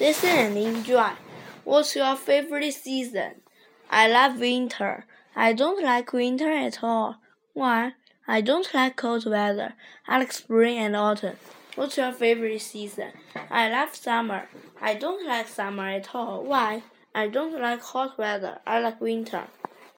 Listen and enjoy. What's your favorite season? I love winter. I don't like winter at all. Why? I don't like cold weather. I like spring and autumn. What's your favorite season? I love summer. I don't like summer at all. Why? I don't like hot weather. I like winter.